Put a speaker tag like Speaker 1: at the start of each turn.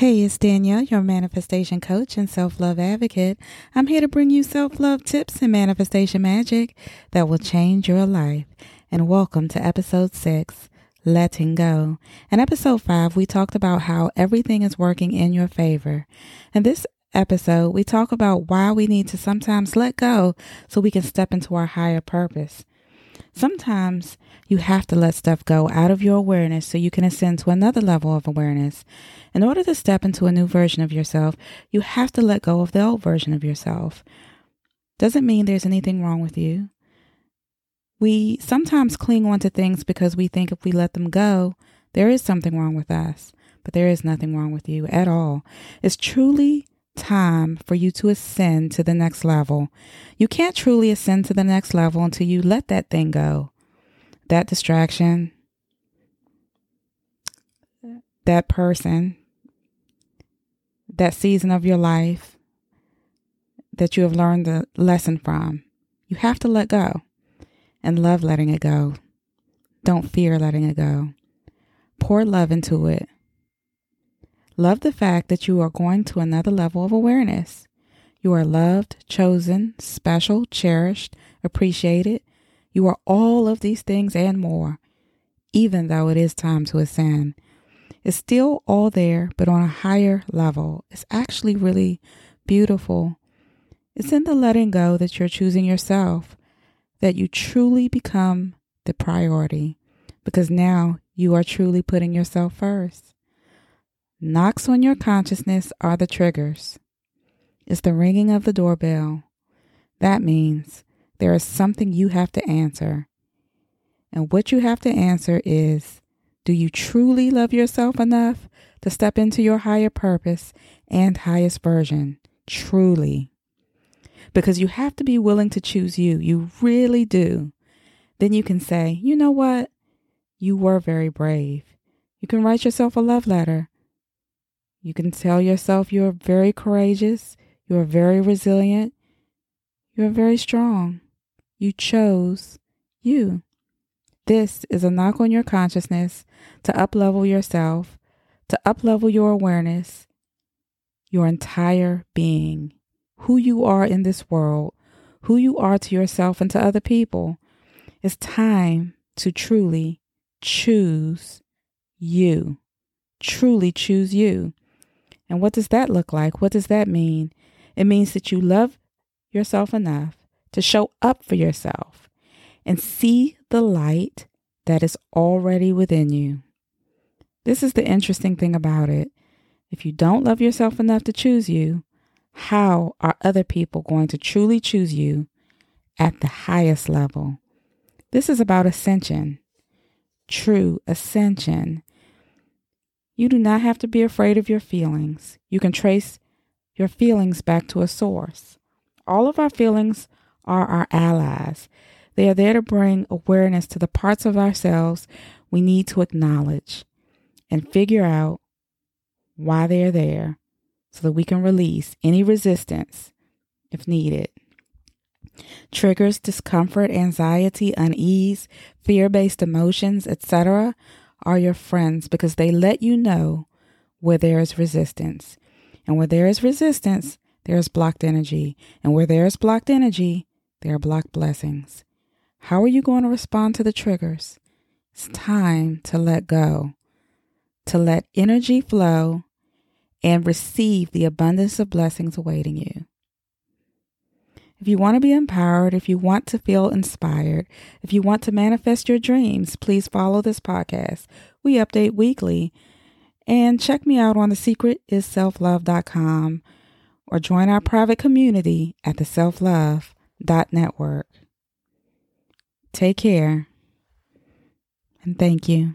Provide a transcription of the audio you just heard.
Speaker 1: Hey, it's Danielle, your manifestation coach and self love advocate. I'm here to bring you self love tips and manifestation magic that will change your life. And welcome to episode six, Letting Go. In episode five, we talked about how everything is working in your favor. In this episode, we talk about why we need to sometimes let go so we can step into our higher purpose. Sometimes you have to let stuff go out of your awareness so you can ascend to another level of awareness. In order to step into a new version of yourself, you have to let go of the old version of yourself. Doesn't mean there's anything wrong with you. We sometimes cling on to things because we think if we let them go, there is something wrong with us. But there is nothing wrong with you at all. It's truly time for you to ascend to the next level. You can't truly ascend to the next level until you let that thing go. That distraction, that person, that season of your life that you have learned the lesson from. You have to let go and love letting it go. Don't fear letting it go. Pour love into it. Love the fact that you are going to another level of awareness. You are loved, chosen, special, cherished, appreciated. You are all of these things and more, even though it is time to ascend. It's still all there, but on a higher level. It's actually really beautiful. It's in the letting go that you're choosing yourself, that you truly become the priority, because now you are truly putting yourself first. Knocks on your consciousness are the triggers. It's the ringing of the doorbell. That means there is something you have to answer. And what you have to answer is do you truly love yourself enough to step into your higher purpose and highest version? Truly. Because you have to be willing to choose you. You really do. Then you can say, you know what? You were very brave. You can write yourself a love letter. You can tell yourself you're very courageous. You are very resilient. You are very strong. You chose you. This is a knock on your consciousness to uplevel yourself, to uplevel your awareness, your entire being, who you are in this world, who you are to yourself and to other people. It's time to truly choose you. Truly choose you. And what does that look like? What does that mean? It means that you love yourself enough to show up for yourself and see the light that is already within you. This is the interesting thing about it. If you don't love yourself enough to choose you, how are other people going to truly choose you at the highest level? This is about ascension, true ascension. You do not have to be afraid of your feelings. You can trace your feelings back to a source. All of our feelings are our allies. They are there to bring awareness to the parts of ourselves we need to acknowledge and figure out why they are there so that we can release any resistance if needed. Triggers, discomfort, anxiety, unease, fear based emotions, etc., are your friends because they let you know where there is resistance. And where there is resistance, there is blocked energy. And where there is blocked energy, there are blocked blessings. How are you going to respond to the triggers? It's time to let go, to let energy flow and receive the abundance of blessings awaiting you. If you want to be empowered, if you want to feel inspired, if you want to manifest your dreams, please follow this podcast. We update weekly. And check me out on thesecretisselflove.com or join our private community at theselflove.network. Take care and thank you.